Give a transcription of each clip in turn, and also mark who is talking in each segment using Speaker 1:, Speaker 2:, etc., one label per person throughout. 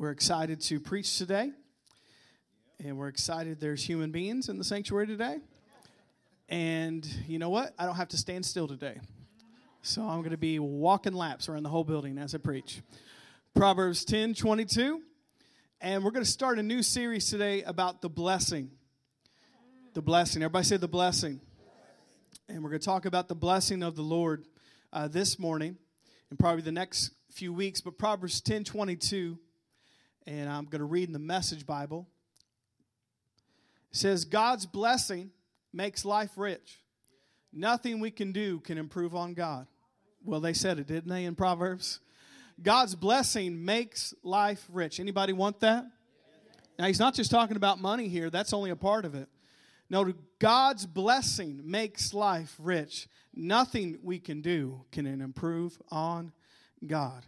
Speaker 1: We're excited to preach today. And we're excited there's human beings in the sanctuary today. And you know what? I don't have to stand still today. So I'm going to be walking laps around the whole building as I preach. Proverbs 10 22. And we're going to start a new series today about the blessing. The blessing. Everybody say the blessing. And we're going to talk about the blessing of the Lord uh, this morning and probably the next few weeks. But Proverbs 10 22 and I'm going to read in the Message Bible. It says, God's blessing makes life rich. Nothing we can do can improve on God. Well, they said it, didn't they, in Proverbs? God's blessing makes life rich. Anybody want that? Now, he's not just talking about money here, that's only a part of it. No, God's blessing makes life rich. Nothing we can do can improve on God.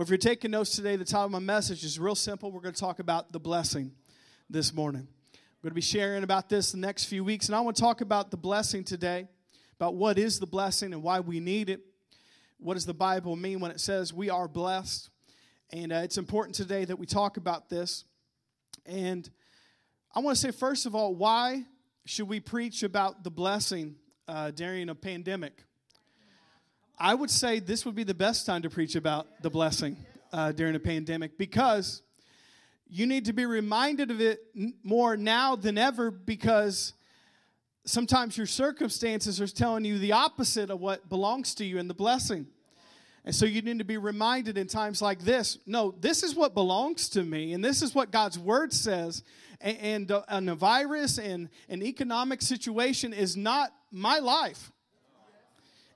Speaker 1: Well, if you're taking notes today, the title of my message is real simple. We're going to talk about the blessing this morning. I'm going to be sharing about this the next few weeks, and I want to talk about the blessing today, about what is the blessing and why we need it. What does the Bible mean when it says we are blessed? And uh, it's important today that we talk about this. And I want to say, first of all, why should we preach about the blessing uh, during a pandemic? I would say this would be the best time to preach about the blessing uh, during a pandemic because you need to be reminded of it more now than ever because sometimes your circumstances are telling you the opposite of what belongs to you and the blessing. And so you need to be reminded in times like this no, this is what belongs to me, and this is what God's word says. And, and, uh, and a virus and an economic situation is not my life.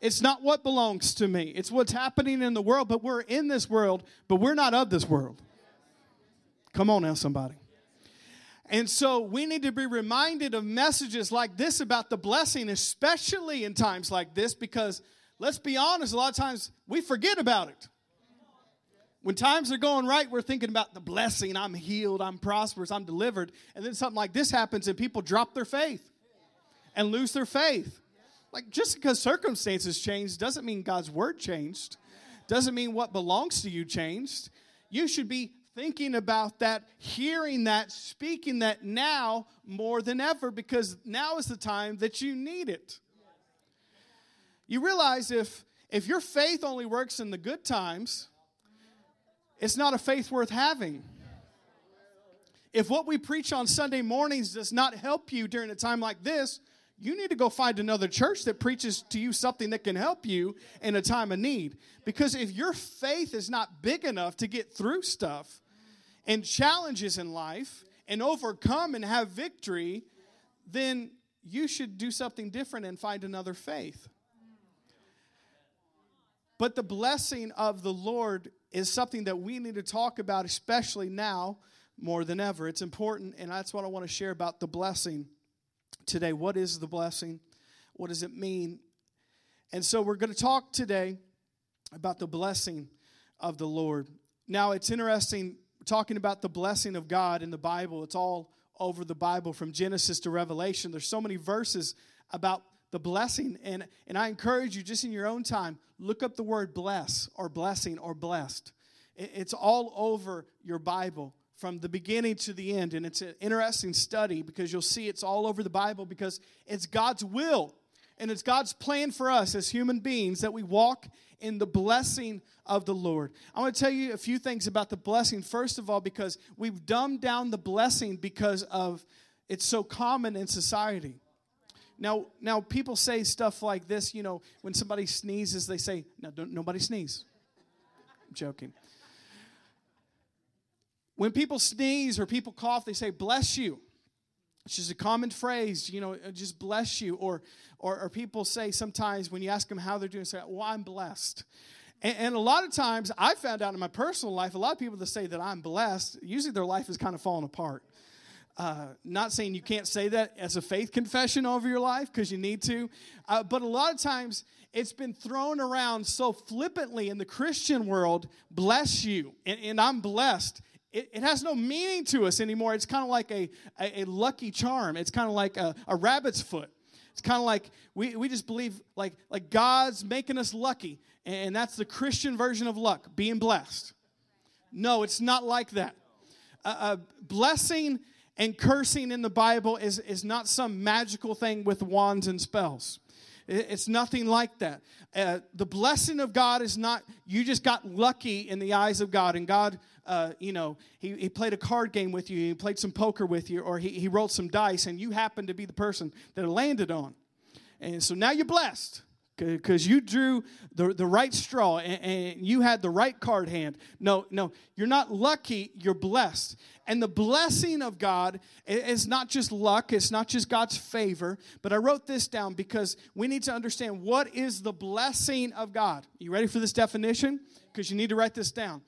Speaker 1: It's not what belongs to me. It's what's happening in the world, but we're in this world, but we're not of this world. Come on now, somebody. And so we need to be reminded of messages like this about the blessing, especially in times like this, because let's be honest, a lot of times we forget about it. When times are going right, we're thinking about the blessing. I'm healed, I'm prosperous, I'm delivered. And then something like this happens and people drop their faith and lose their faith. Like, just because circumstances changed doesn't mean God's word changed, doesn't mean what belongs to you changed. You should be thinking about that, hearing that, speaking that now more than ever because now is the time that you need it. You realize if if your faith only works in the good times, it's not a faith worth having. If what we preach on Sunday mornings does not help you during a time like this, you need to go find another church that preaches to you something that can help you in a time of need. Because if your faith is not big enough to get through stuff and challenges in life and overcome and have victory, then you should do something different and find another faith. But the blessing of the Lord is something that we need to talk about, especially now more than ever. It's important, and that's what I want to share about the blessing today. What is the blessing? What does it mean? And so we're going to talk today about the blessing of the Lord. Now, it's interesting talking about the blessing of God in the Bible. It's all over the Bible from Genesis to Revelation. There's so many verses about the blessing. And, and I encourage you, just in your own time, look up the word bless or blessing or blessed. It's all over your Bible from the beginning to the end. And it's an interesting study because you'll see it's all over the Bible because it's God's will and it's God's plan for us as human beings that we walk in the blessing of the Lord. I want to tell you a few things about the blessing. First of all, because we've dumbed down the blessing because of it's so common in society. Now, now people say stuff like this. You know, when somebody sneezes, they say, "No, don't, nobody sneeze." I'm joking. When people sneeze or people cough, they say, bless you. It's just a common phrase, you know, uh, just bless you. Or, or, or people say sometimes when you ask them how they're doing, say, well, I'm blessed. And, and, a lot of times, I found out in my personal life, a lot of people that say that I'm blessed, usually their life is kind of falling apart. Uh, not saying you can't say that as a faith confession over your life because you need to, uh, but a lot of times it's been thrown around so flippantly in the Christian world bless you, and, and I'm blessed it, it has no meaning to us anymore. It's kind of like a, a, a, lucky charm. It's kind of like a, a rabbit's foot. It's kind of like we, we just believe like, like God's making us lucky. And that's the Christian version of luck, being blessed. No, it's not like that. Uh, blessing and cursing in the Bible is, is not some magical thing with wands and spells. It's nothing like that. Uh, the blessing of God is not, you just got lucky in the eyes of God, and God, uh, you know, he, he played a card game with you, he played some poker with you, or he, he rolled some dice, and you happened to be the person that landed on. And so now you're blessed because you drew the, the right straw and, and, you had the right card hand. No, no, you're not lucky, you're blessed. And the blessing of God is not just luck, it's not just God's favor, but I wrote this down because we need to understand what is the blessing of God. You ready for this definition? Because you need to write this down.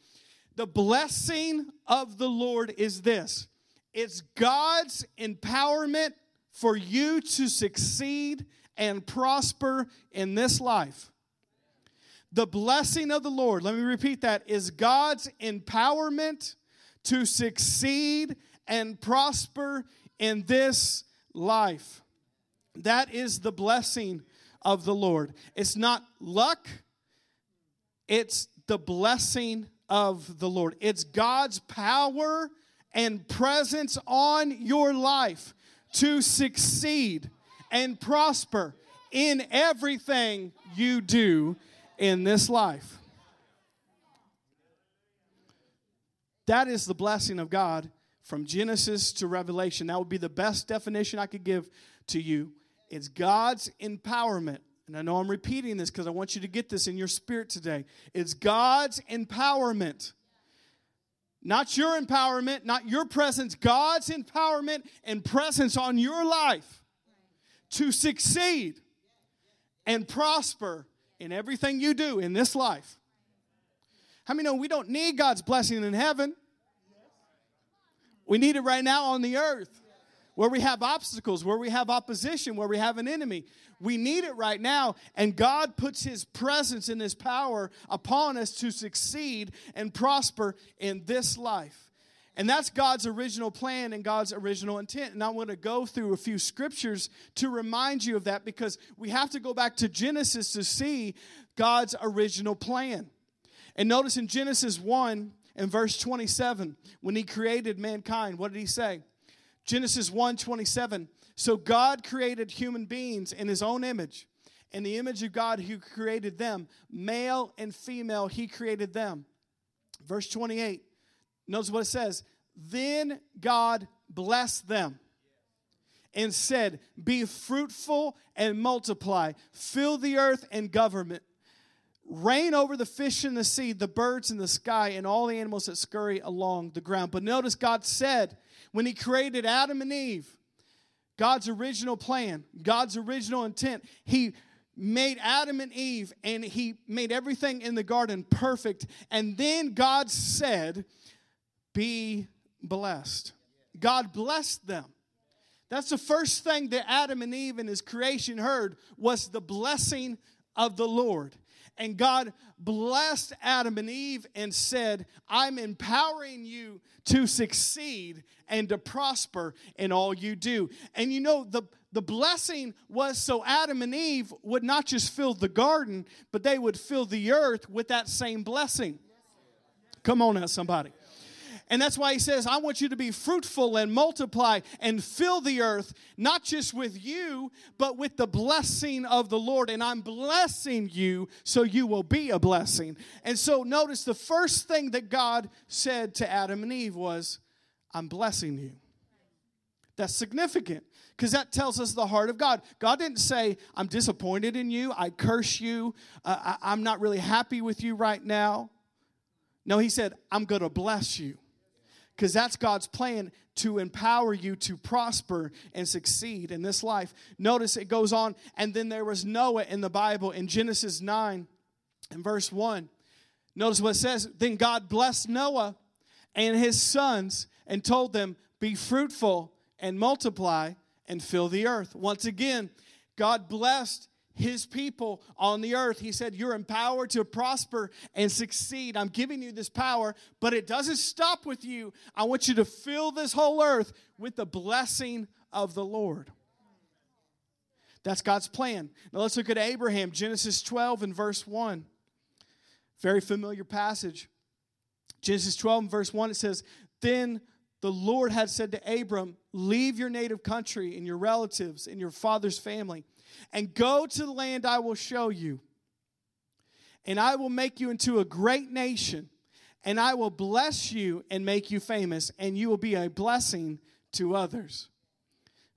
Speaker 1: The blessing of the Lord is this it's God's empowerment for you to succeed and prosper in this life. The blessing of the Lord, let me repeat that, is God's empowerment to succeed and prosper in this life. That is the blessing of the Lord. It's not luck, it's the blessing of the Lord. It's God's power and presence on your life to succeed and prosper in everything you do in this life. That is the blessing of God from Genesis to Revelation. That would be the best definition I could give to you. It's God's empowerment. And I know I'm repeating this because I want you to get this in your spirit today. It's God's empowerment. Not your empowerment, not your presence, God's empowerment and presence on your life to succeed and prosper in everything you do in this life. How many know we don't need God's blessing in heaven? We need it right now on the earth where we have obstacles, where we have opposition, where we have an enemy. We need it right now, and God puts His presence and His power upon us to succeed and prosper in this life. And that's God's original plan and God's original intent. And I want to go through a few scriptures to remind you of that because we have to go back to Genesis to see God's original plan. And notice in Genesis 1 and verse 27, when he created mankind, what did he say? Genesis 1 27. So God created human beings in his own image. In the image of God, who created them, male and female, he created them. Verse 28 Notice what it says. Then God blessed them and said, Be fruitful and multiply, fill the earth and government. Reign over the fish in the sea, the birds in the sky, and all the animals that scurry along the ground. But notice God said, when He created Adam and Eve, God's original plan, God's original intent, He made Adam and Eve and He made everything in the garden perfect. And then God said, be blessed. God blessed them. That's the first thing that Adam and Eve in his creation heard was the blessing of the Lord. And God blessed Adam and Eve and said, I'm empowering you to succeed and to prosper in all you do. And you know, the, the blessing was so Adam and Eve would not just fill the garden, but they would fill the earth with that same blessing. Come on now, somebody. And that's why he says, I want you to be fruitful and multiply and fill the earth, not just with you, but with the blessing of the Lord. And I'm blessing you so you will be a blessing. And so notice the first thing that God said to Adam and Eve was, I'm blessing you. That's significant because that tells us the heart of God. God didn't say, I'm disappointed in you, I curse you, uh, I, I'm not really happy with you right now. No, He said, I'm going to bless you because that's God's plan to empower you to prosper and succeed in this life. Notice it goes on, and then there was Noah in the Bible in Genesis 9 and verse 1. Notice what it says Then God blessed Noah and his sons and told them, Be fruitful and multiply and fill the earth. Once again, God blessed his people on the earth. He said, You're empowered to prosper and succeed. I'm giving you this power, but it doesn't stop with you. I want you to fill this whole earth with the blessing of the Lord. That's God's plan. Now let's look at Abraham, Genesis 12 and verse 1. Very familiar passage. Genesis 12 and verse 1, it says, Then the Lord had said to Abram, Leave your native country and your relatives and your father's family, and go to the land I will show you. And I will make you into a great nation, and I will bless you and make you famous, and you will be a blessing to others.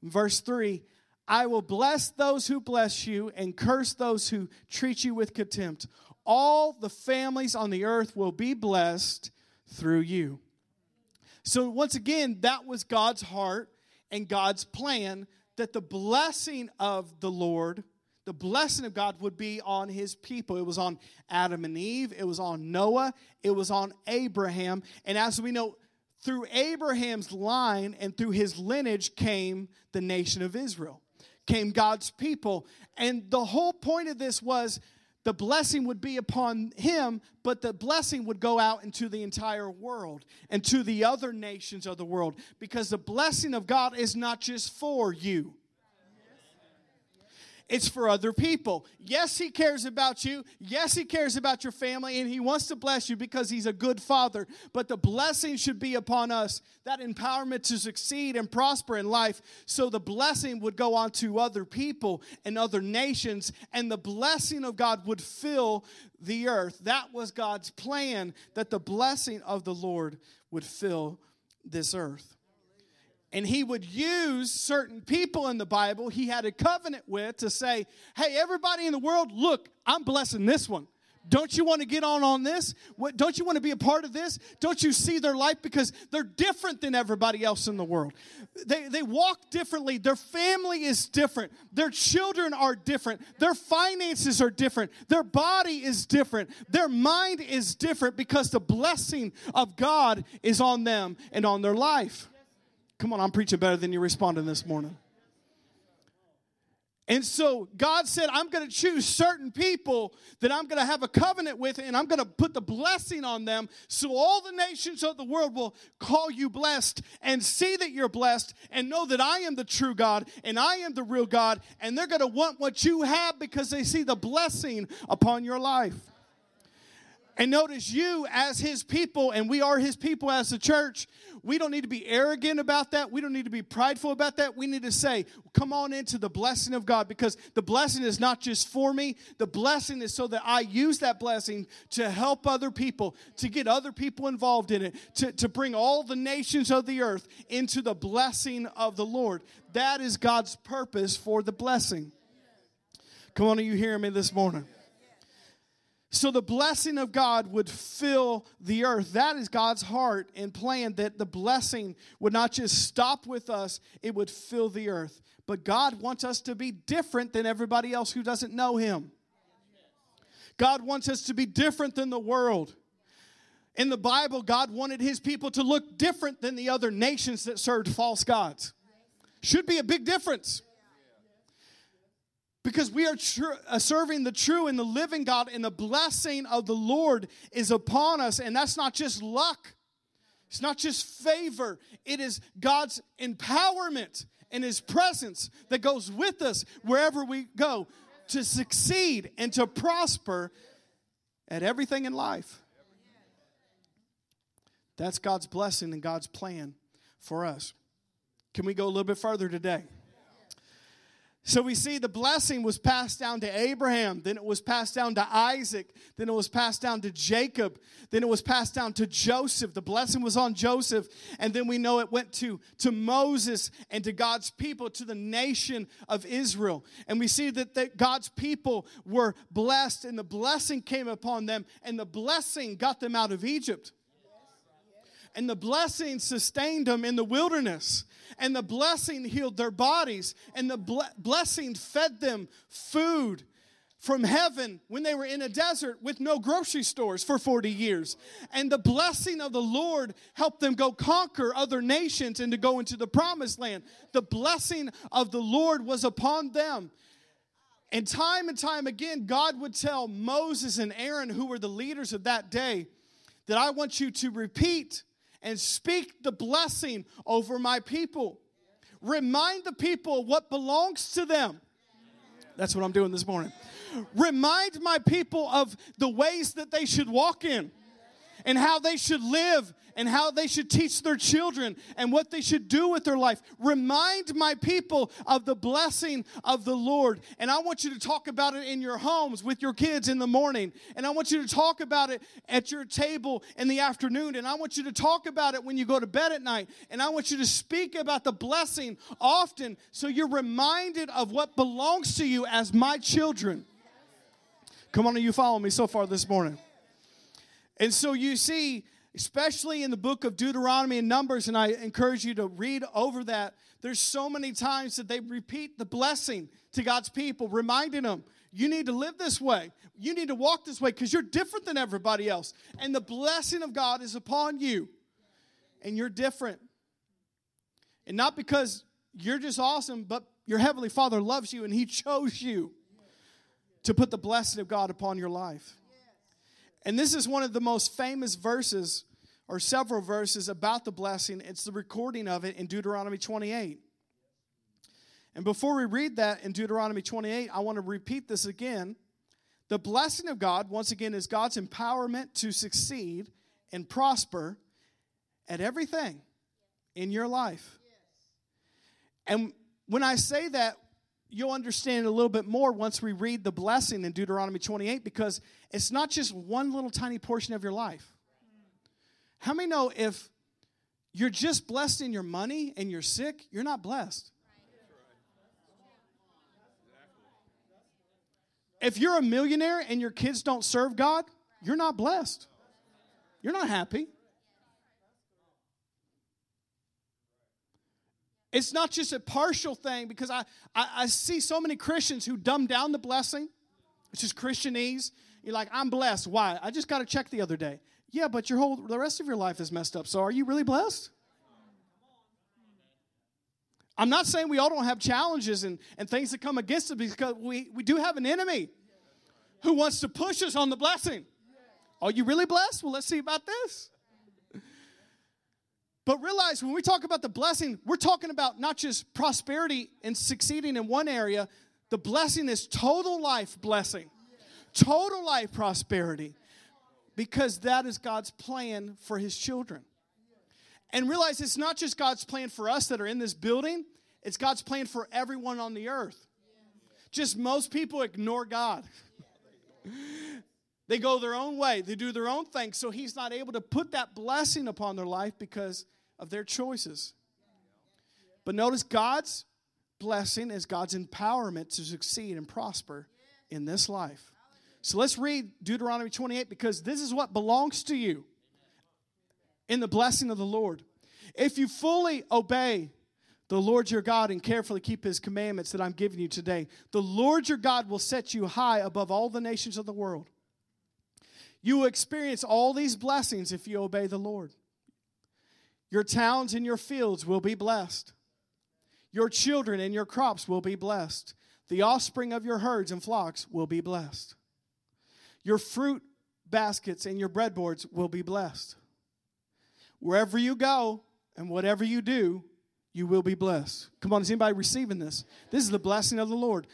Speaker 1: Verse 3 I will bless those who bless you and curse those who treat you with contempt. All the families on the earth will be blessed through you. So, once again, that was God's heart and God's plan that the blessing of the Lord, the blessing of God would be on his people. It was on Adam and Eve, it was on Noah, it was on Abraham. And as we know, through Abraham's line and through his lineage came the nation of Israel came God's people. And the whole point of this was the blessing would be upon him, but the blessing would go out into the entire world and to the other nations of the world because the blessing of God is not just for you it's for other people. Yes, He cares about you. Yes, He cares about your family, and He wants to bless you because He's a good Father. But the blessing should be upon us that empowerment to succeed and prosper in life. So the blessing would go on to other people and other nations, and the blessing of God would fill the earth. That was God's plan that the blessing of the Lord would fill this earth and he would use certain people in the Bible he had a covenant with to say, Hey, everybody in the world, look, I'm blessing this one. Don't you want to get on on this? What, don't you want to be a part of this? Don't you see their life because they're different than everybody else in the world? They, they walk differently. Their family is different. Their children are different. Their finances are different. Their body is different. Their mind is different because the blessing of God is on them and on their life. Come on, I'm preaching better than you're responding this morning. And so God said, I'm going to choose certain people that I'm going to have a covenant with, and I'm going to put the blessing on them so all the nations of the world will call you blessed and see that you're blessed and know that I am the true God and I am the real God. And they're going to want what you have because they see the blessing upon your life. And notice you as his people, and we are his people as the church, we don't need to be arrogant about that. We don't need to be prideful about that. We need to say, come on into the blessing of God because the blessing is not just for me. The blessing is so that I use that blessing to help other people, to get other people involved in it, to, to bring all the nations of the earth into the blessing of the Lord. That is God's purpose for the blessing. Come on, are you hearing me this morning? So the blessing of God would fill the earth. That is God's heart and plan that the blessing would not just stop with us, it would fill the earth. But God wants us to be different than everybody else who doesn't know Him. God wants us to be different than the world. In the Bible, God wanted His people to look different than the other nations that served false gods. Should be a big difference because we are uh, serving the true and the living God, and the blessing of the Lord is upon us. And that's not just luck, it's not just favor, it is God's empowerment and His presence that goes with us wherever we go to succeed and to prosper at everything in life. That's God's blessing and God's plan for us. Can we go a little bit further today? So we see the blessing was passed down to Abraham, then it was passed down to Isaac, then it was passed down to Jacob, then it was passed down to Joseph. The blessing was on Joseph, and then we know it went to, to Moses and to God's people, to the nation of Israel. And we see that, that God's people were blessed, and the blessing came upon them, and the blessing got them out of Egypt. And the blessing sustained them in the wilderness and the blessing healed their bodies, and the blessing fed them food from heaven when they were in a desert with no grocery stores for 40 years. And the blessing of the Lord helped them go conquer other nations and to go into the promised land. The blessing of the Lord was upon them. And time and time again, God would tell Moses and Aaron, who were the leaders of that day, that I want you to repeat and speak the blessing over my people. Remind the people what belongs to them. That's what I'm doing this morning. Remind my people of the ways that they should walk in and how they should live and how they should teach their children and what they should do with their life. Remind my people of the blessing of the Lord. And I want you to talk about it in your homes with your kids in the morning. And I want you to talk about it at your table in the afternoon. And I want you to talk about it when you go to bed at night. And I want you to speak about the blessing often so you're reminded of what belongs to you as my children. Come on, are you following me so far this morning? And so you see, especially in the book of Deuteronomy and Numbers, and I encourage you to read over that. There's so many times that they repeat the blessing to God's people, reminding them, you need to live this way. You need to walk this way because you're different than everybody else. And the blessing of God is upon you. And you're different. And not because you're just awesome, but your Heavenly Father loves you and He chose you to put the blessing of God upon your life. And this is one of the most famous verses, or several verses about the blessing. It's the recording of it in Deuteronomy 28. And before we read that in Deuteronomy 28, I want to repeat this again. The blessing of God, once again, is God's empowerment to succeed and prosper at everything in your life. And when I say that, you'll understand a little bit more once we read the blessing in Deuteronomy 28 because it's not just one little tiny portion of your life. How many know if you're just blessed in your money and you're sick, you're not blessed? If you're a millionaire and your kids don't serve God, you're not blessed. You're not happy. It's not just a partial thing because I, I, I, see so many Christians who dumb down the blessing. It's just Christianese. You're like, I'm blessed. Why? I just got a check the other day. Yeah, but your whole the rest of your life is messed up. So are you really blessed? I'm not saying we all don't have challenges and, and things that come against us because we, we do have an enemy who wants to push us on the blessing. Are you really blessed? Well, let's see about this. But realize when we talk about the blessing, we're talking about not just prosperity and succeeding in one area, the blessing is total life blessing, total life prosperity, because that is God's plan for his children. And realize it's not just God's plan for us that are in this building, it's God's plan for everyone on the earth. Just most people ignore God. They go their own way, they do their own thing, so He's not able to put that blessing upon their life because of their choices. But notice God's blessing is God's empowerment to succeed and prosper in this life. So let's read Deuteronomy 28 because this is what belongs to you in the blessing of the Lord. If you fully obey the Lord your God and carefully keep his commandments that I'm giving you today, the Lord your God will set you high above all the nations of the world. You will experience all these blessings if you obey the Lord. Your towns and your fields will be blessed. Your children and your crops will be blessed. The offspring of your herds and flocks will be blessed. Your fruit baskets and your breadboards will be blessed. Wherever you go and whatever you do, you will be blessed. Come on, is anybody receiving this? This is the blessing of the Lord.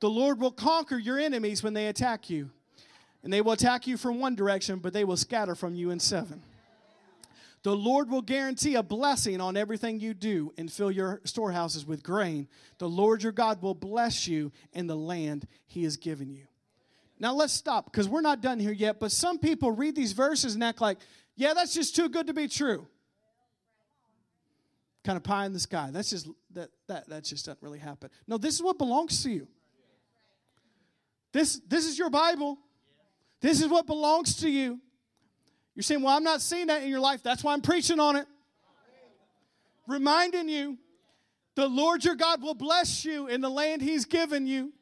Speaker 1: The Lord will conquer your enemies when they attack you. And they will attack you from one direction, but they will scatter from you in seven. The Lord will guarantee a blessing on everything you do and fill your storehouses with grain. The Lord your God will bless you in the land he has given you. Now let's stop because we're not done here yet, but some people read these verses and act like, yeah, that's just too good to be true. Kind of pie in the sky. That's just that that that just doesn't really happen. No, this is what belongs to you. This this is your Bible. This is what belongs to you. You're saying, Well, I'm not seeing that in your life. That's why I'm preaching on it. Reminding you, the Lord your God will bless you in the land he's given you.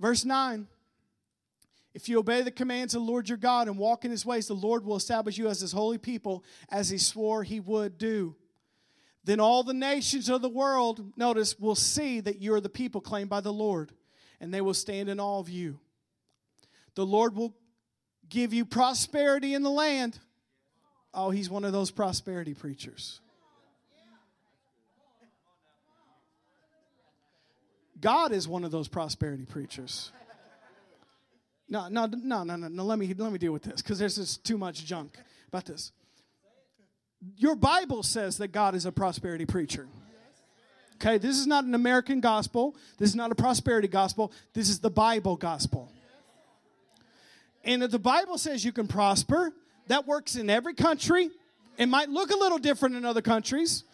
Speaker 1: Verse 9 If you obey the commands of the Lord your God and walk in his ways, the Lord will establish you as his holy people, as he swore he would do. Then all the nations of the world, notice, will see that you are the people claimed by the Lord, and they will stand in awe of you. The Lord will give you prosperity in the land. Oh, he's one of those prosperity preachers. God is one of those prosperity preachers. No, no, no, no, no. Let me let me deal with this because there's just too much junk. about this. Your Bible says that God is a prosperity preacher. Okay, this is not an American gospel. This is not a prosperity gospel. This is the Bible gospel. And if the Bible says you can prosper, that works in every country. It might look a little different in other countries,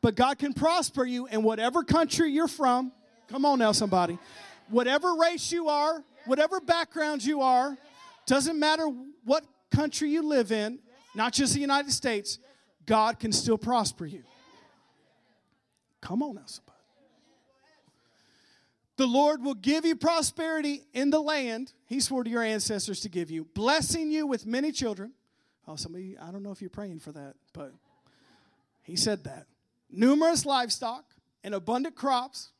Speaker 1: but God can prosper you in whatever country you're from. Come on now, somebody. Whatever race you are, whatever background you are, doesn't matter what country you live in, not just the United States, God can still prosper you. Come on now, somebody. The Lord will give you prosperity in the land He swore to your ancestors to give you, blessing you with many children. Oh, somebody, I don't know if you're praying for that, but He said that. Numerous livestock and abundant crops.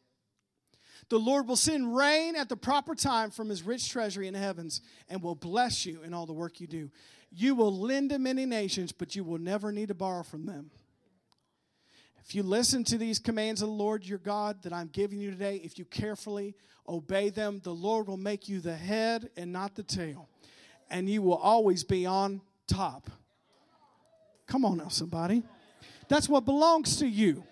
Speaker 1: The Lord will send rain at the proper time from His rich treasury in the heavens and will bless you in all the work you do. You will lend to many nations, but you will never need to borrow from them. If you listen to these commands of the Lord your God that I'm giving you today, if you carefully obey them, the Lord will make you the head and not the tail, and you will always be on top. Come on now, somebody. That's what belongs to you.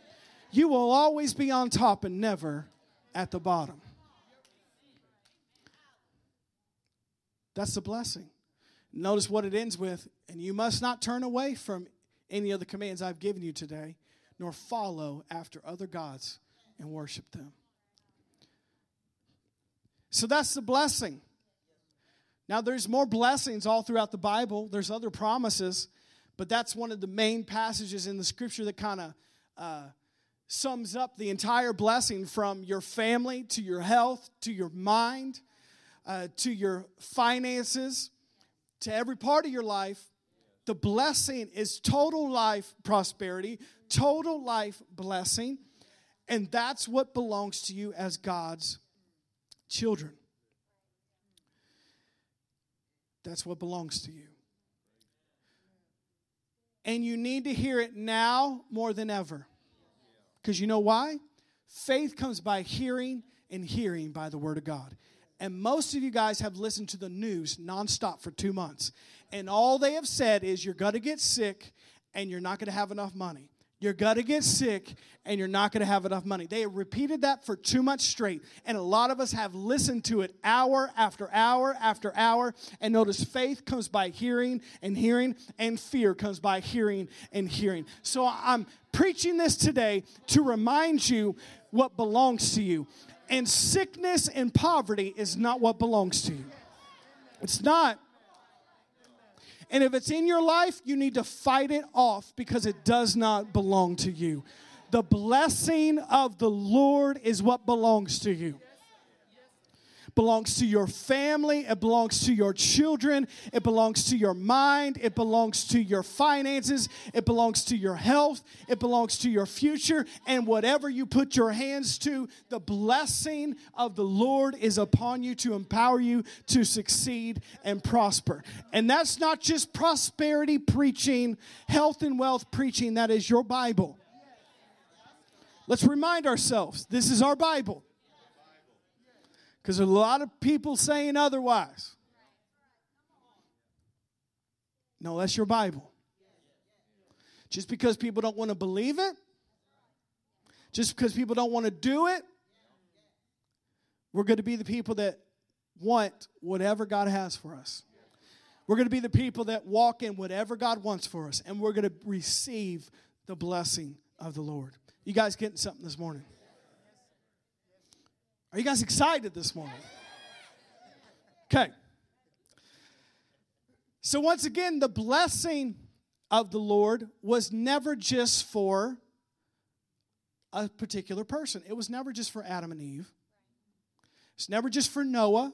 Speaker 1: You will always be on top and never at the bottom. That's the blessing. Notice what it ends with, and you must not turn away from any of the commands I've given you today nor follow after other gods and worship them. So that's the blessing. Now, there's more blessings all throughout the Bible, there's other promises, but that's one of the main passages in the scripture that kind of uh, sums up the entire blessing from your family to your health to your mind uh, to your finances to every part of your life. The blessing is total life prosperity, total life blessing, and that's what belongs to you as God's children. That's what belongs to you. And you need to hear it now more than ever. Because you know why? Faith comes by hearing, and hearing by the Word of God. And most of you guys have listened to the news nonstop for two months. And all they have said is you're going to get sick and you're not going to have enough money. You're going to get sick and you're not going to have enough money. They repeated that for two months straight. And a lot of us have listened to it hour after hour after hour. And notice faith comes by hearing and hearing, and fear comes by hearing and hearing. So I'm preaching this today to remind you what belongs to you. And sickness and poverty is not what belongs to you. It's not. And if it's in your life, you need to fight it off because it does not belong to you. The blessing of the Lord is what belongs to you belongs to your family, it belongs to your children, it belongs to your mind, it belongs to your finances, it belongs to your health, it belongs to your future, and whatever you put your hands to, the blessing of the Lord is upon you to empower you to succeed and prosper. And that's not just prosperity preaching, health and wealth preaching, that is your Bible. Let's remind ourselves this is our Bible. Because there's a lot of people saying otherwise. No, that's your Bible. Just because people don't want to believe it, just because people don't want to do it, we're going to be the people that want whatever God has for us. We're going to be the people that walk in whatever God wants for us, and we're going to receive the blessing of the Lord. You guys getting something this morning? Are you guys excited this morning? Okay. So, once again, the blessing of the Lord was never just for a particular person, it was never just for Adam and Eve. It's never just for Noah.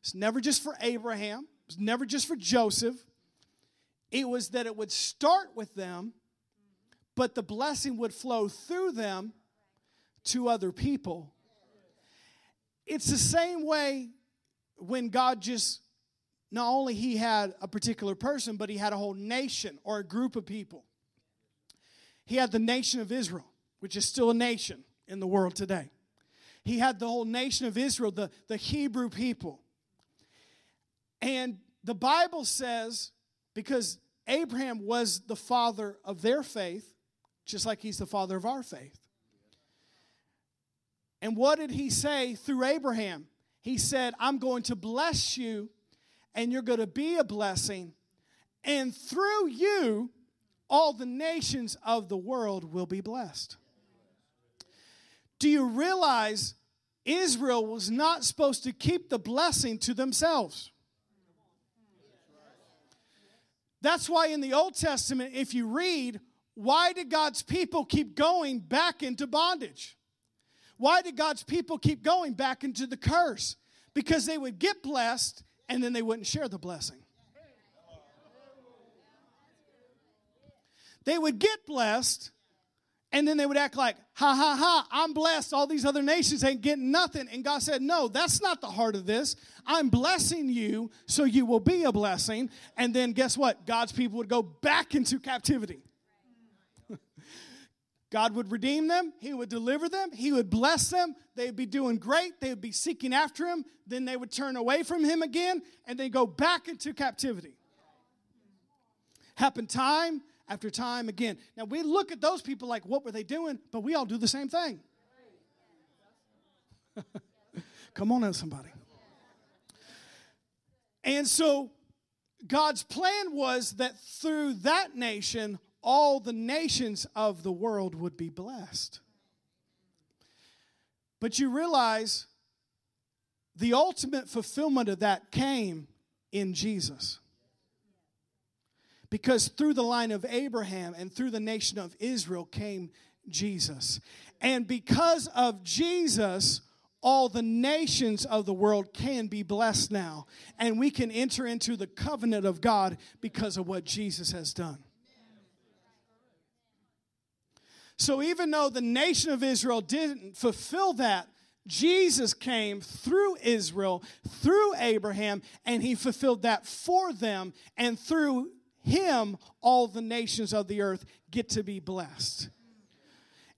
Speaker 1: It's never just for Abraham. It's never just for Joseph. It was that it would start with them, but the blessing would flow through them to other people it's the same way when God just not only he had a particular person, but he had a whole nation or a group of people. He had the nation of Israel, which is still a nation in the world today. He had the whole nation of Israel, the, the Hebrew people. And the Bible says, because Abraham was the father of their faith, just like he's the father of our faith. And what did he say through Abraham? He said, I'm going to bless you, and you're going to be a blessing. And through you, all the nations of the world will be blessed. Do you realize Israel was not supposed to keep the blessing to themselves? That's why in the Old Testament, if you read, why did God's people keep going back into bondage? Why did God's people keep going back into the curse? Because they would get blessed and then they wouldn't share the blessing. They would get blessed and then they would act like, ha ha ha, I'm blessed. All these other nations ain't getting nothing. And God said, no, that's not the heart of this. I'm blessing you so you will be a blessing. And then guess what? God's people would go back into captivity. God would redeem them, He would deliver them, He would bless them. They'd be doing great, they would be seeking after Him. Then they would turn away from Him again and they go back into captivity. Happened time after time again. Now we look at those people like, what were they doing? But we all do the same thing. Come on now, somebody. And so God's plan was that through that nation, all the nations of the world would be blessed. But you realize the ultimate fulfillment of that came in Jesus. Because through the line of Abraham and through the nation of Israel came Jesus. And because of Jesus, all the nations of the world can be blessed now. And we can enter into the covenant of God because of what Jesus has done. So even though the nation of Israel didn't fulfill that, Jesus came through Israel, through Abraham, and he fulfilled that for them. And through him all the nations of the earth get to be blessed.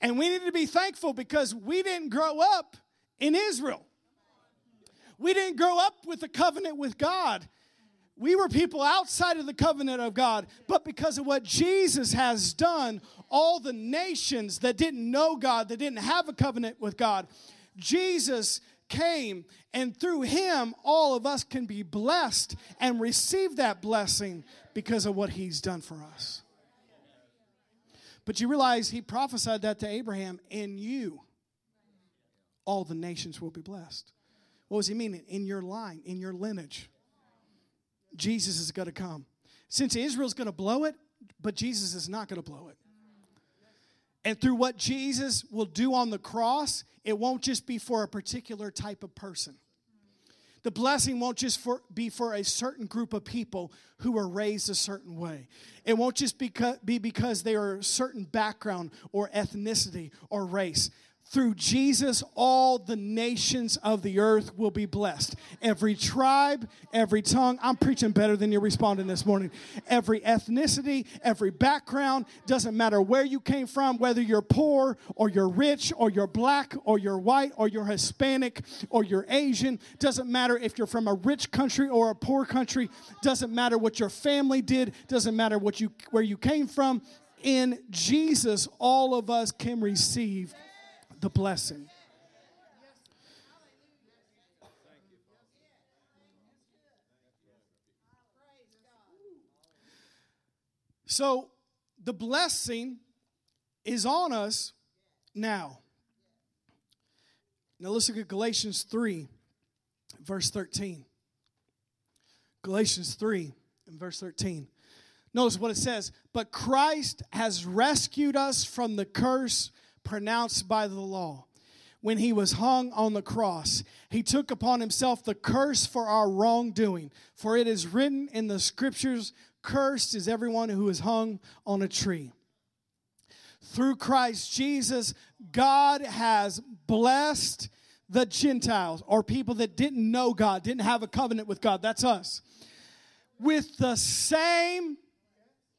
Speaker 1: And we need to be thankful because we didn't grow up in Israel. We didn't grow up with a covenant with God. We were people outside of the covenant of God, but because of what Jesus has done, all the nations that didn't know God, that didn't have a covenant with God, Jesus came, and through him, all of us can be blessed and receive that blessing because of what he's done for us. But you realize he prophesied that to Abraham, in you, all the nations will be blessed. What does he mean? In your line, in your lineage. Jesus is going to come. Since Israel's going to blow it, but Jesus is not going to blow it. And through what Jesus will do on the cross, it won't just be for a particular type of person. The blessing won't just for, be for a certain group of people who were raised a certain way. It won't just be, be because they are a certain background or ethnicity or race. Through Jesus, all the nations of the earth will be blessed. Every tribe, every tongue. I'm preaching better than you're responding this morning. Every ethnicity, every background, doesn't matter where you came from, whether you're poor or you're rich or you're black or you're white or you're Hispanic or you're Asian. Doesn't matter if you're from a rich country or a poor country. Doesn't matter what your family did. Doesn't matter what you where you came from. In Jesus, all of us can receive the blessing. So the blessing is on us now. Now let's look at Galatians 3, verse 13. Galatians 3 and verse 13. Notice what it says. But Christ has rescued us from the curse pronounced by the law. When he was hung on the cross, he took upon himself the curse for our wrongdoing. For it is written in the scriptures, Cursed is everyone who is hung on a tree. Through Christ Jesus, God has blessed the Gentiles or people that didn't know God, didn't have a covenant with God. That's us. With the same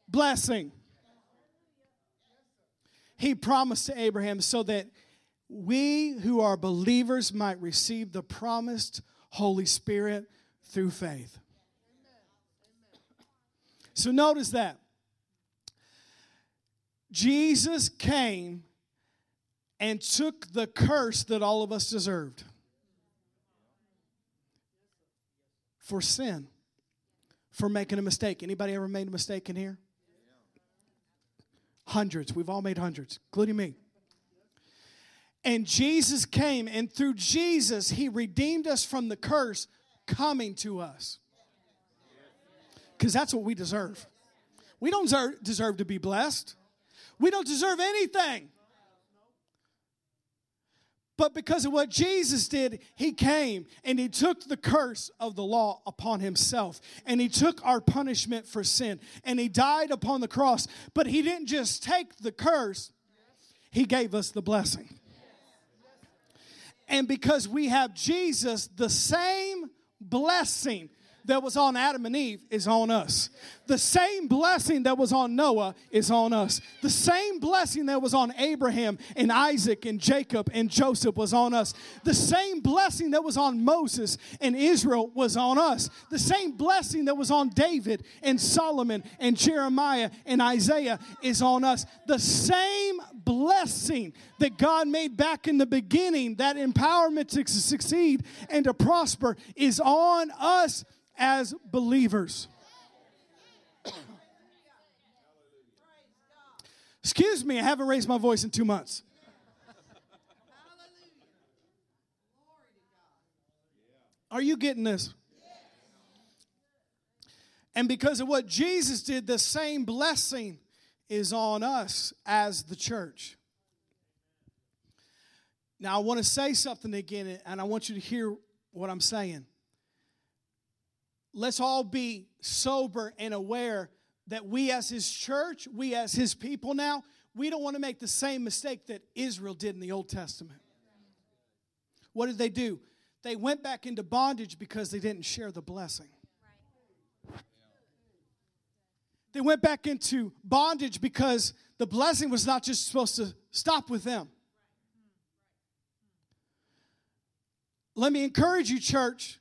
Speaker 1: blessing he promised to Abraham so that we who are believers might receive the promised Holy Spirit through faith. So notice that. Jesus came and took the curse that all of us deserved for sin, for making a mistake. Anybody ever made a mistake in here? Hundreds. We've all made hundreds, including me. And Jesus came, and through Jesus, He redeemed us from the curse coming to us. Because that's what we deserve. We don't deserve to be blessed, we don't deserve anything. But because of what Jesus did, he came and he took the curse of the law upon himself. And he took our punishment for sin. And he died upon the cross. But he didn't just take the curse, he gave us the blessing. And because we have Jesus, the same blessing that was on Adam and Eve is on us. The same blessing that was on Noah is on us. The same blessing that was on Abraham and Isaac and Jacob and Joseph was on us. The same blessing that was on Moses and Israel was on us. The same blessing that was on David and Solomon and Jeremiah and Isaiah is on us. The same blessing that God made back in the beginning, that empowerment to succeed and to prosper, is on us as believers. Excuse me, I haven't raised my voice in two months. Are you getting this? And because of what Jesus did, the same blessing is on us as the church. Now, I want to say something again, and I want you to hear what I'm saying let's all be sober and aware that we as his church, we as his people now, we don't want to make the same mistake that Israel did in the Old Testament. What did they do? They went back into bondage because they didn't share the blessing. They went back into bondage because the blessing was not just supposed to stop with them. Let me encourage you, church.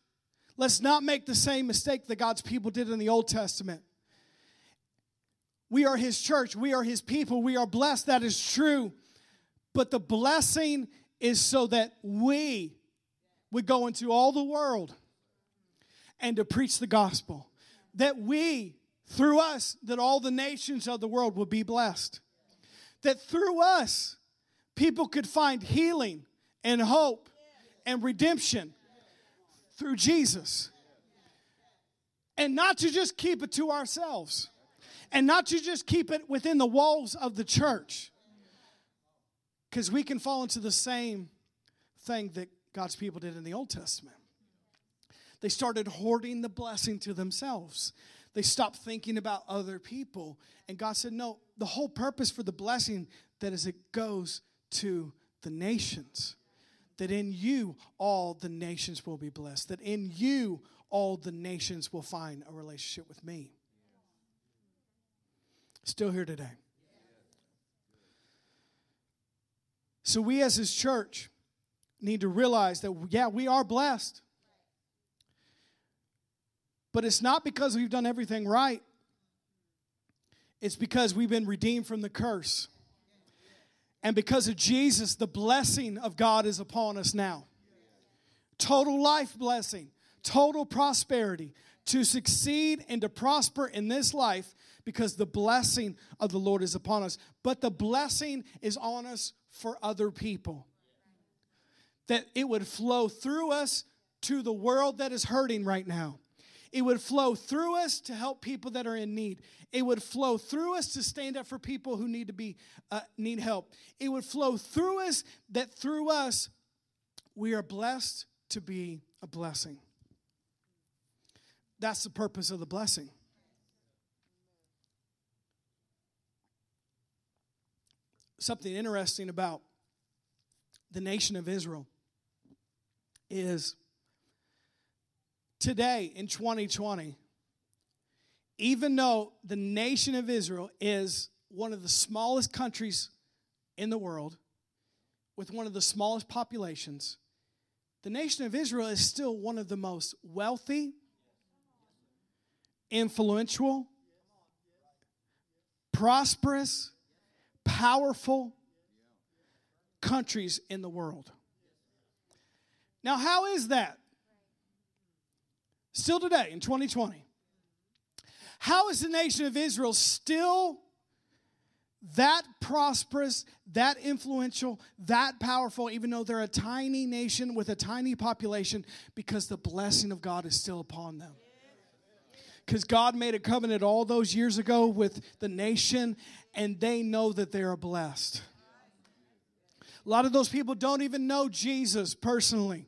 Speaker 1: Let's not make the same mistake that God's people did in the Old Testament. We are His church, we are His people, we are blessed. That is true. But the blessing is so that we would go into all the world and to preach the gospel. That we, through us, that all the nations of the world will be blessed. That through us, people could find healing and hope and redemption through Jesus. And not to just keep it to ourselves, and not to just keep it within the walls of the church. Because we can fall into the same thing that God's people did in the Old Testament. They started hoarding the blessing to themselves. They stopped thinking about other people. And God said, No, the whole purpose for the blessing that is it goes to the nations that in you all the nations will be blessed, that in you all the nations will find a relationship with me. Still here today. So, we as His church need to realize that, yeah, we are blessed. But it's not because we've done everything right, it's because we've been redeemed from the curse. And because of Jesus, the blessing of God is upon us now. Total life blessing, total prosperity, to succeed and to prosper in this life because the blessing of the Lord is upon us. But the blessing is on us for other people. That it would flow through us to the world that is hurting right now. It would flow through us to help people that are in need. It would flow through us to stand up for people who need to be uh, need help. It would flow through us that through us we are blessed to be a blessing. That's the purpose of the blessing. Something interesting about the nation of Israel is today in 2020, even though the nation of Israel is one of the smallest countries in the world, with one of the smallest populations, the nation of Israel is still one of the most wealthy, influential, prosperous, powerful countries in the world. Now, how is that? Still today in 2020. How is the nation of Israel still that prosperous, that influential, that powerful, even though they're a tiny nation with a tiny population, because the blessing of God is still upon them? Because God made a covenant all those years ago with the nation, and they know that they are blessed. A lot of those people don't even know Jesus personally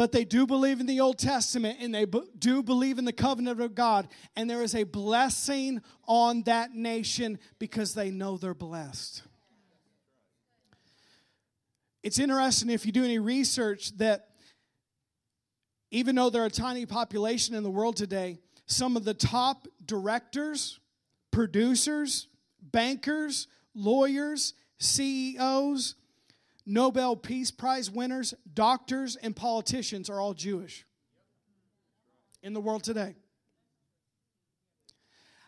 Speaker 1: but they do believe in the Old Testament and they do believe in the covenant of God. And there is a blessing on that nation because they know they're blessed. It's interesting if you do any research that even though they're a tiny population in the world today, some of the top directors, producers, bankers, lawyers, CEOs, Nobel Peace Prize winners, doctors, and politicians are all Jewish in the world today.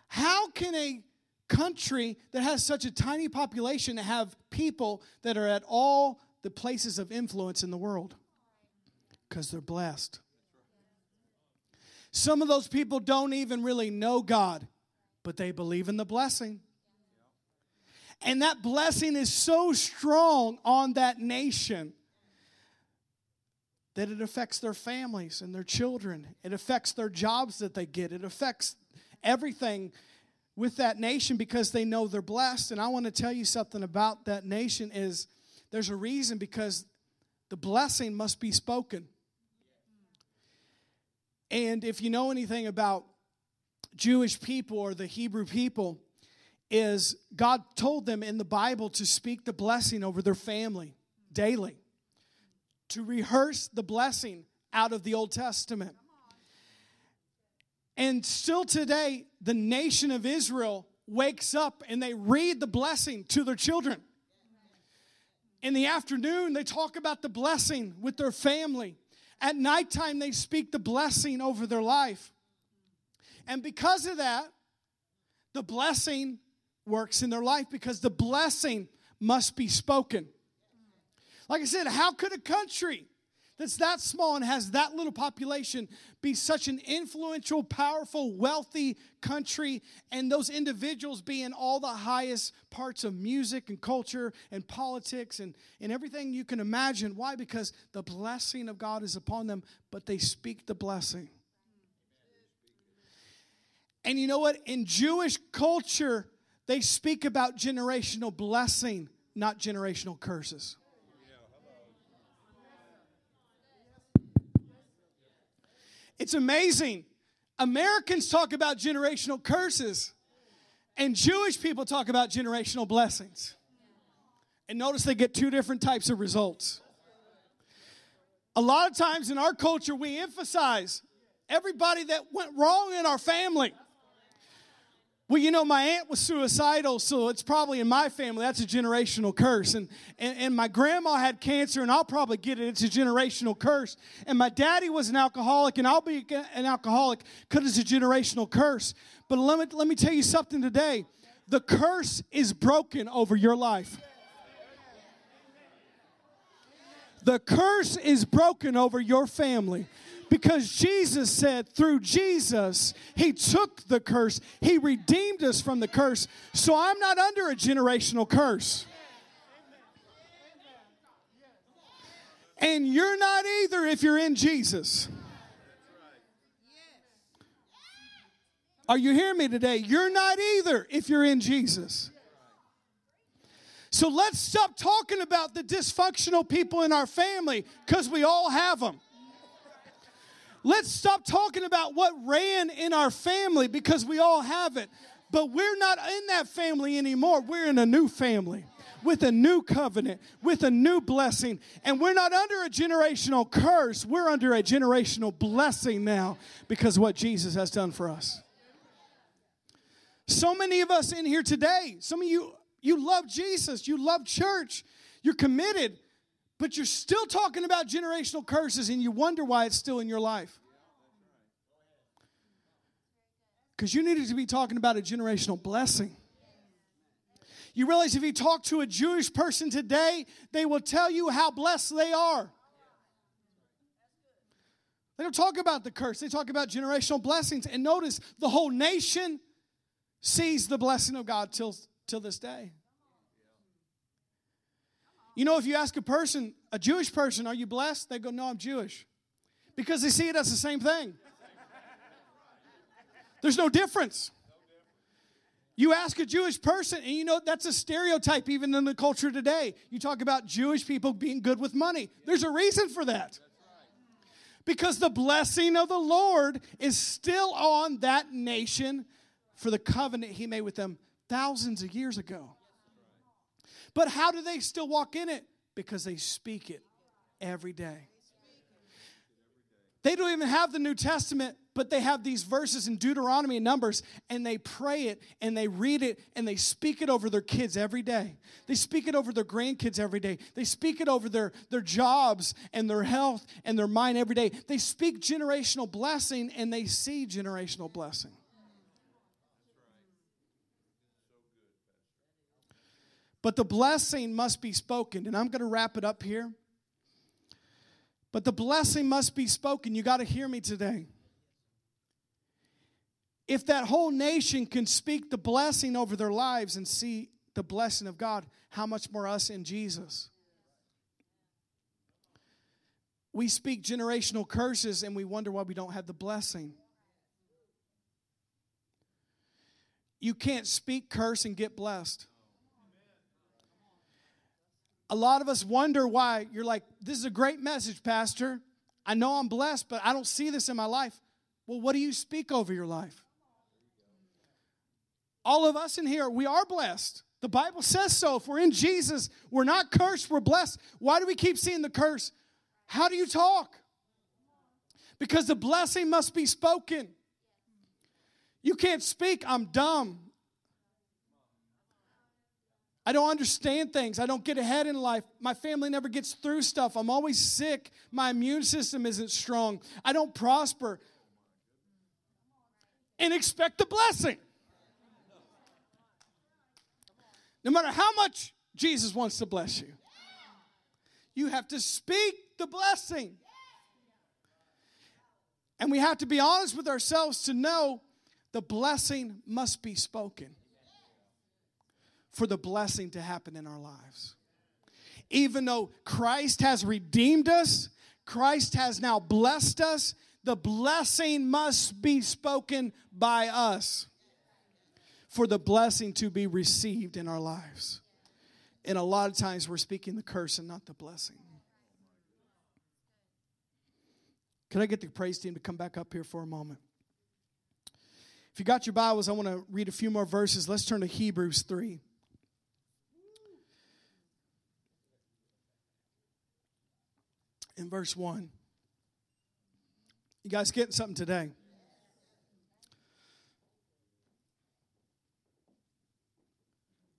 Speaker 1: How can a country that has such a tiny population have people that are at all the places of influence in the world? Because they're blessed. Some of those people don't even really know God, but they believe in the blessing. And that blessing is so strong on that nation that it affects their families and their children. It affects their jobs that they get. It affects everything with that nation because they know they're blessed. And I want to tell you something about that nation is there's a reason because the blessing must be spoken. And if you know anything about Jewish people or the Hebrew people, is God told them in the Bible to speak the blessing over their family daily, to rehearse the blessing out of the Old Testament. And still today, the nation of Israel wakes up and they read the blessing to their children. In the afternoon, they talk about the blessing with their family. At nighttime, they speak the blessing over their life. And because of that, the blessing works in their life because the blessing must be spoken. Like I said, how could a country that's that small and has that little population be such an influential, powerful, wealthy country, and those individuals be in all the highest parts of music and culture and politics and, and everything you can imagine? Why? Because the blessing of God is upon them, but they speak the blessing. And you know what? In Jewish culture, they speak about generational blessing, not generational curses. It's amazing. Americans talk about generational curses, and Jewish people talk about generational blessings. And notice they get two different types of results. A lot of times in our culture, we emphasize everybody that went wrong in our family. Well, you know, my aunt was suicidal, so it's probably in my family. That's a generational curse. And, and, and, my grandma had cancer, and I'll probably get it. It's a generational curse. And my daddy was an alcoholic, and I'll be an alcoholic because it's a generational curse. But let me, let me tell you something today the curse is broken over your life. The curse is broken over your family. Because Jesus said, through Jesus, He took the curse, He redeemed us from the curse. So I'm not under a generational curse. And you're not either if you're in Jesus. Are you hearing me today? You're not either if you're in Jesus. So let's stop talking about the dysfunctional people in our family because we all have them. Let's stop talking about what ran in our family because we all have it. But we're not in that family anymore. We're in a new family with a new covenant, with a new blessing. And we're not under a generational curse. We're under a generational blessing now because what Jesus has done for us. So many of us in here today, some of you, you love Jesus, you love church, you're committed, but you're still talking about generational curses and you wonder why it's still in your life. Because you needed to be talking about a generational blessing. You realize if you talk to a Jewish person today, they will tell you how blessed they are. They don't talk about the curse, they talk about generational blessings. And notice the whole nation sees the blessing of God till, till this day. You know, if you ask a person, a Jewish person, are you blessed? They go, no, I'm Jewish. Because they see it as the same thing. There's no difference. You ask a Jewish person, and you know that's a stereotype even in the culture today. You talk about Jewish people being good with money. There's a reason for that. Because the blessing of the Lord is still on that nation for the covenant he made with them thousands of years ago. But how do they still walk in it? Because they speak it every day. They don't even have the New Testament, but they have these verses in Deuteronomy and Numbers, and they pray it and they read it and they speak it over their kids every day. They speak it over their grandkids every day. They speak it over their, their jobs and their health and their mind every day. They speak generational blessing and they see generational blessing. But the blessing must be spoken, and I'm going to wrap it up here. But the blessing must be spoken. You got to hear me today. If that whole nation can speak the blessing over their lives and see the blessing of God, how much more us in Jesus? We speak generational curses and we wonder why we don't have the blessing. You can't speak curse and get blessed a lot of us wonder why you're like, this is a great message, Pastor. I know I'm blessed, but I don't see this in my life. Well, what do you speak over your life? All of us in here, we are blessed. The Bible says so. If we're in Jesus, we're not cursed, we're blessed. Why do we keep seeing the curse? How do you talk? Because the blessing must be spoken. You can't speak, I'm dumb. I don't understand things. I don't get ahead in life. My family never gets through stuff. I'm always sick. My immune system isn't strong. I don't prosper. And expect the blessing. No matter how much Jesus wants to bless you, you have to speak the blessing. And we have to be honest with ourselves to know the blessing must be spoken for the blessing to happen in our lives. Even though Christ has redeemed us, Christ has now blessed us, the blessing must be spoken by us for the blessing to be received in our lives. And a lot of times we're speaking the curse and not the blessing. Can I get the praise team to come back up here for a moment? If you got your Bibles, I want to read a few more verses. Let's turn to Hebrews 3. In verse 1. You guys getting something today?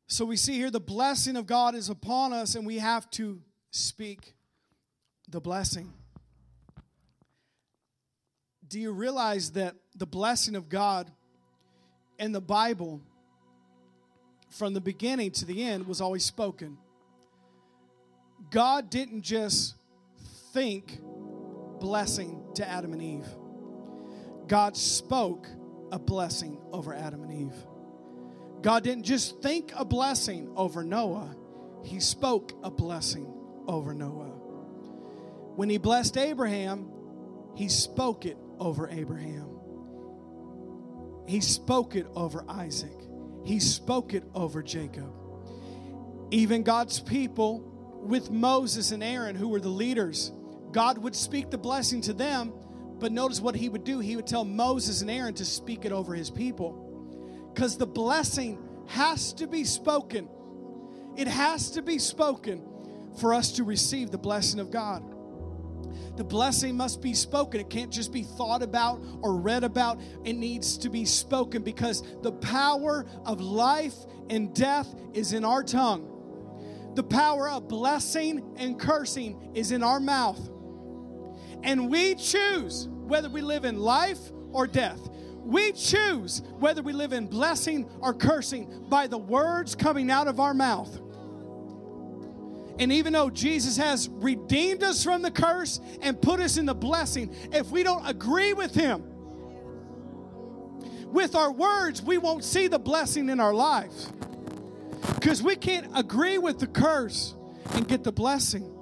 Speaker 1: So we see here the blessing of God is upon us, and we have to speak the blessing. Do you realize that the blessing of God in the Bible, from the beginning to the end, was always spoken? God didn't just think blessing to Adam and Eve. God spoke a blessing over Adam and Eve. God didn't just think a blessing over Noah, He spoke a blessing over Noah. When He blessed Abraham, He spoke it over Abraham. He spoke it over Isaac. He spoke it over Jacob. Even God's people with Moses and Aaron, who were the leaders, God would speak the blessing to them, but notice what he would do. He would tell Moses and Aaron to speak it over his people. Because the blessing has to be spoken. It has to be spoken for us to receive the blessing of God. The blessing must be spoken. It can't just be thought about or read about. It needs to be spoken because the power of life and death is in our tongue. The power of blessing and cursing is in our mouth. And we choose whether we live in life or death. We choose whether we live in blessing or cursing by the words coming out of our mouth. And even though Jesus has redeemed us from the curse and put us in the blessing, if we don't agree with Him, with our words, we won't see the blessing in our lives. Because we can't agree with the curse and get the blessing.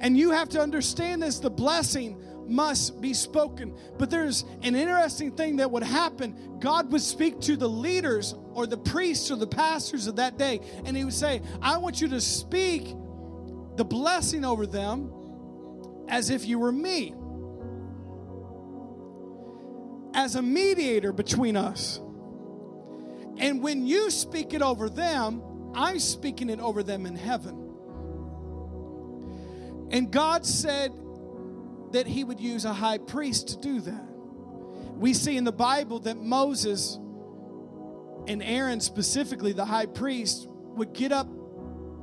Speaker 1: And you have to understand this the blessing must be spoken. But there's an interesting thing that would happen. God would speak to the leaders or the priests or the pastors of that day, and He would say, I want you to speak the blessing over them as if you were me, as a mediator between us. And when you speak it over them, I'm speaking it over them in heaven. And God said that He would use a high priest to do that. We see in the Bible that Moses and Aaron, specifically the high priest, would get up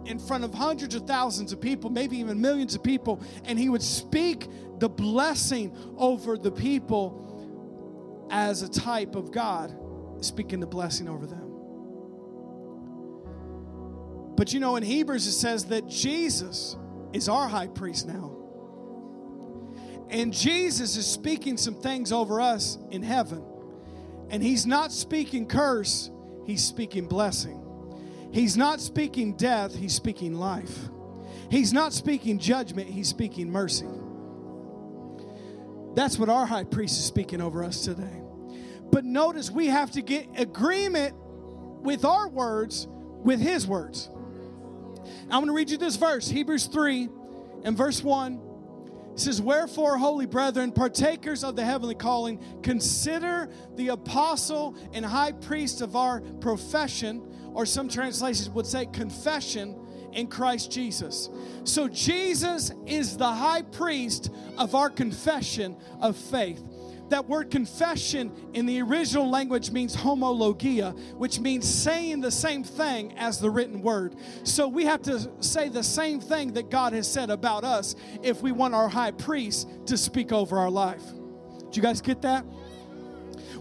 Speaker 1: in front of hundreds of thousands of people, maybe even millions of people, and he would speak the blessing over the people as a type of God, speaking the blessing over them. But you know, in Hebrews it says that Jesus is our high priest now. And Jesus is speaking some things over us in heaven. And he's not speaking curse, he's speaking blessing. He's not speaking death, he's speaking life. He's not speaking judgment, he's speaking mercy. That's what our high priest is speaking over us today. But notice we have to get agreement with our words with his words. I'm going to read you this verse, Hebrews 3 and verse 1. It says, Wherefore, holy brethren, partakers of the heavenly calling, consider the apostle and high priest of our profession, or some translations would say confession in Christ Jesus. So, Jesus is the high priest of our confession of faith. That word confession in the original language means homologia, which means saying the same thing as the written word. So we have to say the same thing that God has said about us if we want our high priest to speak over our life. Do you guys get that?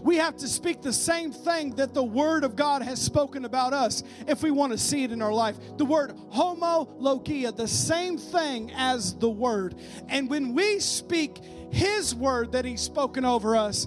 Speaker 1: We have to speak the same thing that the Word of God has spoken about us if we want to see it in our life. The word homologia, the same thing as the Word. And when we speak his word that He's spoken over us.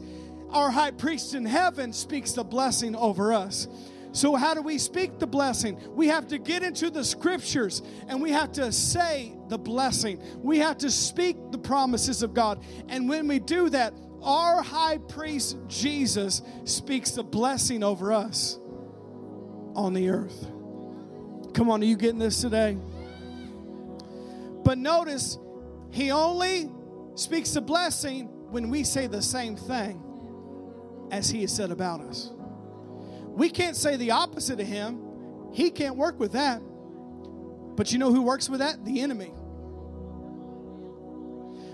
Speaker 1: Our high priest in heaven speaks the blessing over us. So, how do we speak the blessing? We have to get into the scriptures and we have to say the blessing. We have to speak the promises of God. And when we do that, our high priest Jesus speaks the blessing over us on the earth. Come on, are you getting this today? But notice, he only speaks a blessing when we say the same thing as he has said about us. We can't say the opposite of him. He can't work with that. But you know who works with that? The enemy.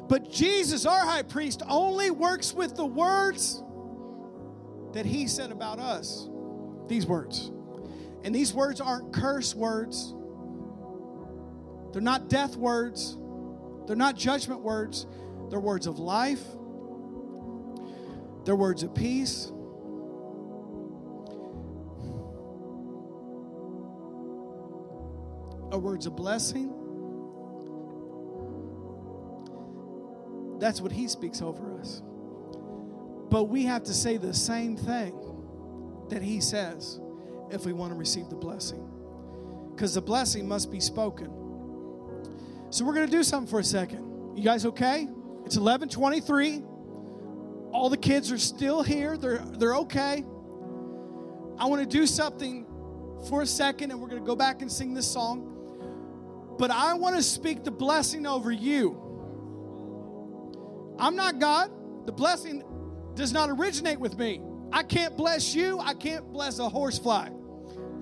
Speaker 1: But Jesus, our high priest, only works with the words that he said about us. These words. And these words aren't curse words, they're not death words, they're not judgment words. They're words of life, they're words of peace. Are words of blessing. That's what he speaks over us. But we have to say the same thing that he says if we want to receive the blessing. Because the blessing must be spoken. So we're going to do something for a second. You guys okay? It's 11:23. All the kids are still here. They're they're okay. I want to do something for a second and we're going to go back and sing this song. But I want to speak the blessing over you. I'm not God. The blessing does not originate with me. I can't bless you. I can't bless a horsefly.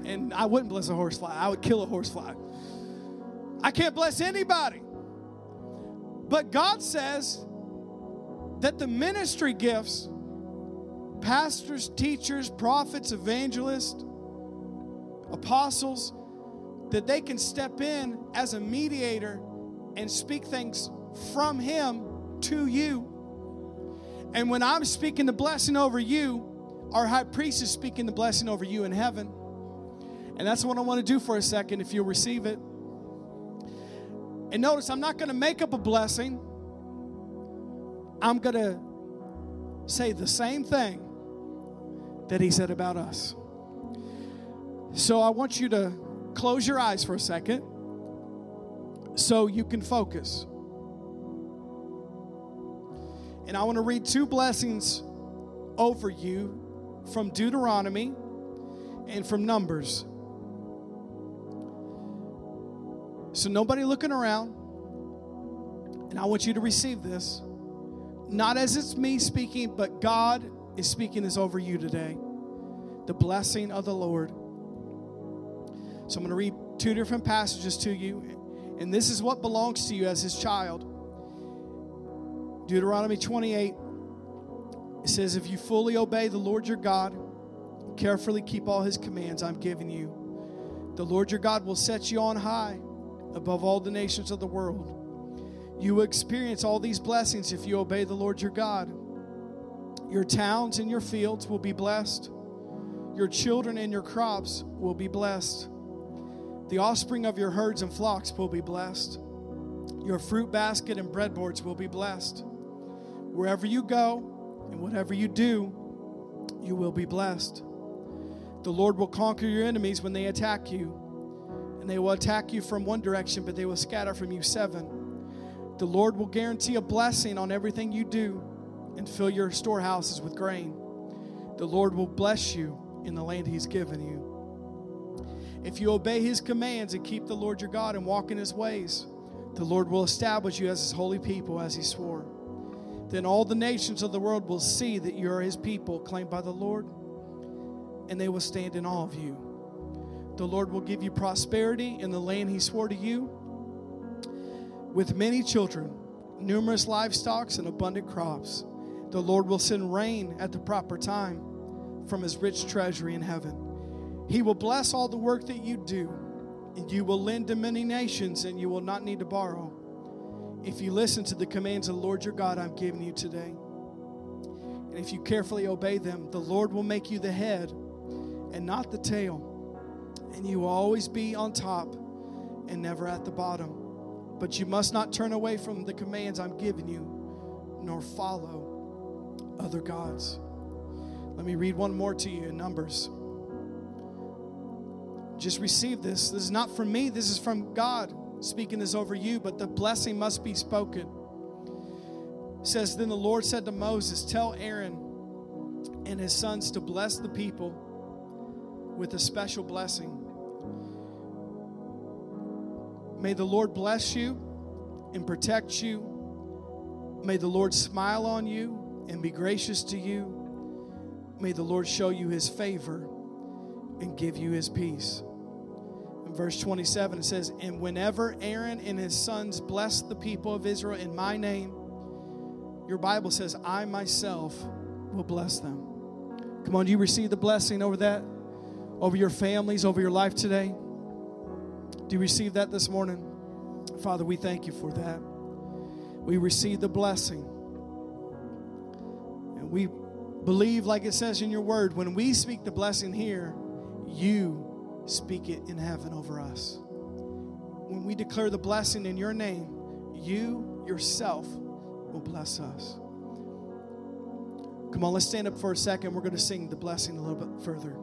Speaker 1: And I wouldn't bless a horsefly. I would kill a horsefly. I can't bless anybody. But God says that the ministry gifts, pastors, teachers, prophets, evangelists, apostles, that they can step in as a mediator and speak things from Him to you. And when I'm speaking the blessing over you, our high priest is speaking the blessing over you in heaven. And that's what I want to do for a second if you'll receive it. And notice, I'm not going to make up a blessing. I'm going to say the same thing that he said about us. So I want you to close your eyes for a second so you can focus. And I want to read two blessings over you from Deuteronomy and from Numbers. So, nobody looking around. And I want you to receive this. Not as it's me speaking, but God is speaking this over you today. The blessing of the Lord. So, I'm going to read two different passages to you. And this is what belongs to you as his child. Deuteronomy 28 it says, If you fully obey the Lord your God, carefully keep all his commands I'm giving you, the Lord your God will set you on high above all the nations of the world. You will experience all these blessings if you obey the Lord your God. Your towns and your fields will be blessed. Your children and your crops will be blessed. The offspring of your herds and flocks will be blessed. Your fruit basket and breadboards will be blessed. Wherever you go and whatever you do, you will be blessed. The Lord will conquer your enemies when they attack you and they will attack you from one direction, but they will scatter from you seven. The Lord will guarantee a blessing on everything you do and fill your storehouses with grain. The Lord will bless you in the land He's given you. If you obey His commands and keep the Lord your God and walk in His ways, the Lord will establish you as His holy people, as He swore. Then all the nations of the world will see that you are His people, claimed by the Lord, and they will stand in awe of you. The Lord will give you prosperity in the land He swore to you, with many children, numerous livestock, and abundant crops. The Lord will send rain at the proper time from His rich treasury in heaven. He will bless all the work that you do, and you will lend to many nations, and you will not need to borrow. If you listen to the commands of the Lord your God I'm giving you today, and if you carefully obey them, the Lord will make you the head and not the tail and you will always be on top and never at the bottom. But you must not turn away from the commands I'm giving you, nor follow other gods. Let me read one more to you in Numbers. Just receive this. This is not from me, this is from God speaking this over you, but the blessing must be spoken. It says, Then the Lord said to Moses, Tell Aaron and his sons to bless the people with a special blessing. May the Lord bless you and protect you. May the Lord smile on you and be gracious to you. May the Lord show you his favor and give you his peace. Verse 27, it says, And whenever Aaron and his sons bless the people of Israel in my name, your Bible says, I myself will bless them. Come on, do you receive the blessing over that, over your families, over your life today? Do you receive that this morning? Father, we thank you for that. We receive the blessing. And we believe, like it says in your word, when we speak the blessing here, you speak it in heaven over us. When we declare the blessing in your name, you yourself will bless us. Come on, let's stand up for a second. We're going to sing the blessing a little bit further.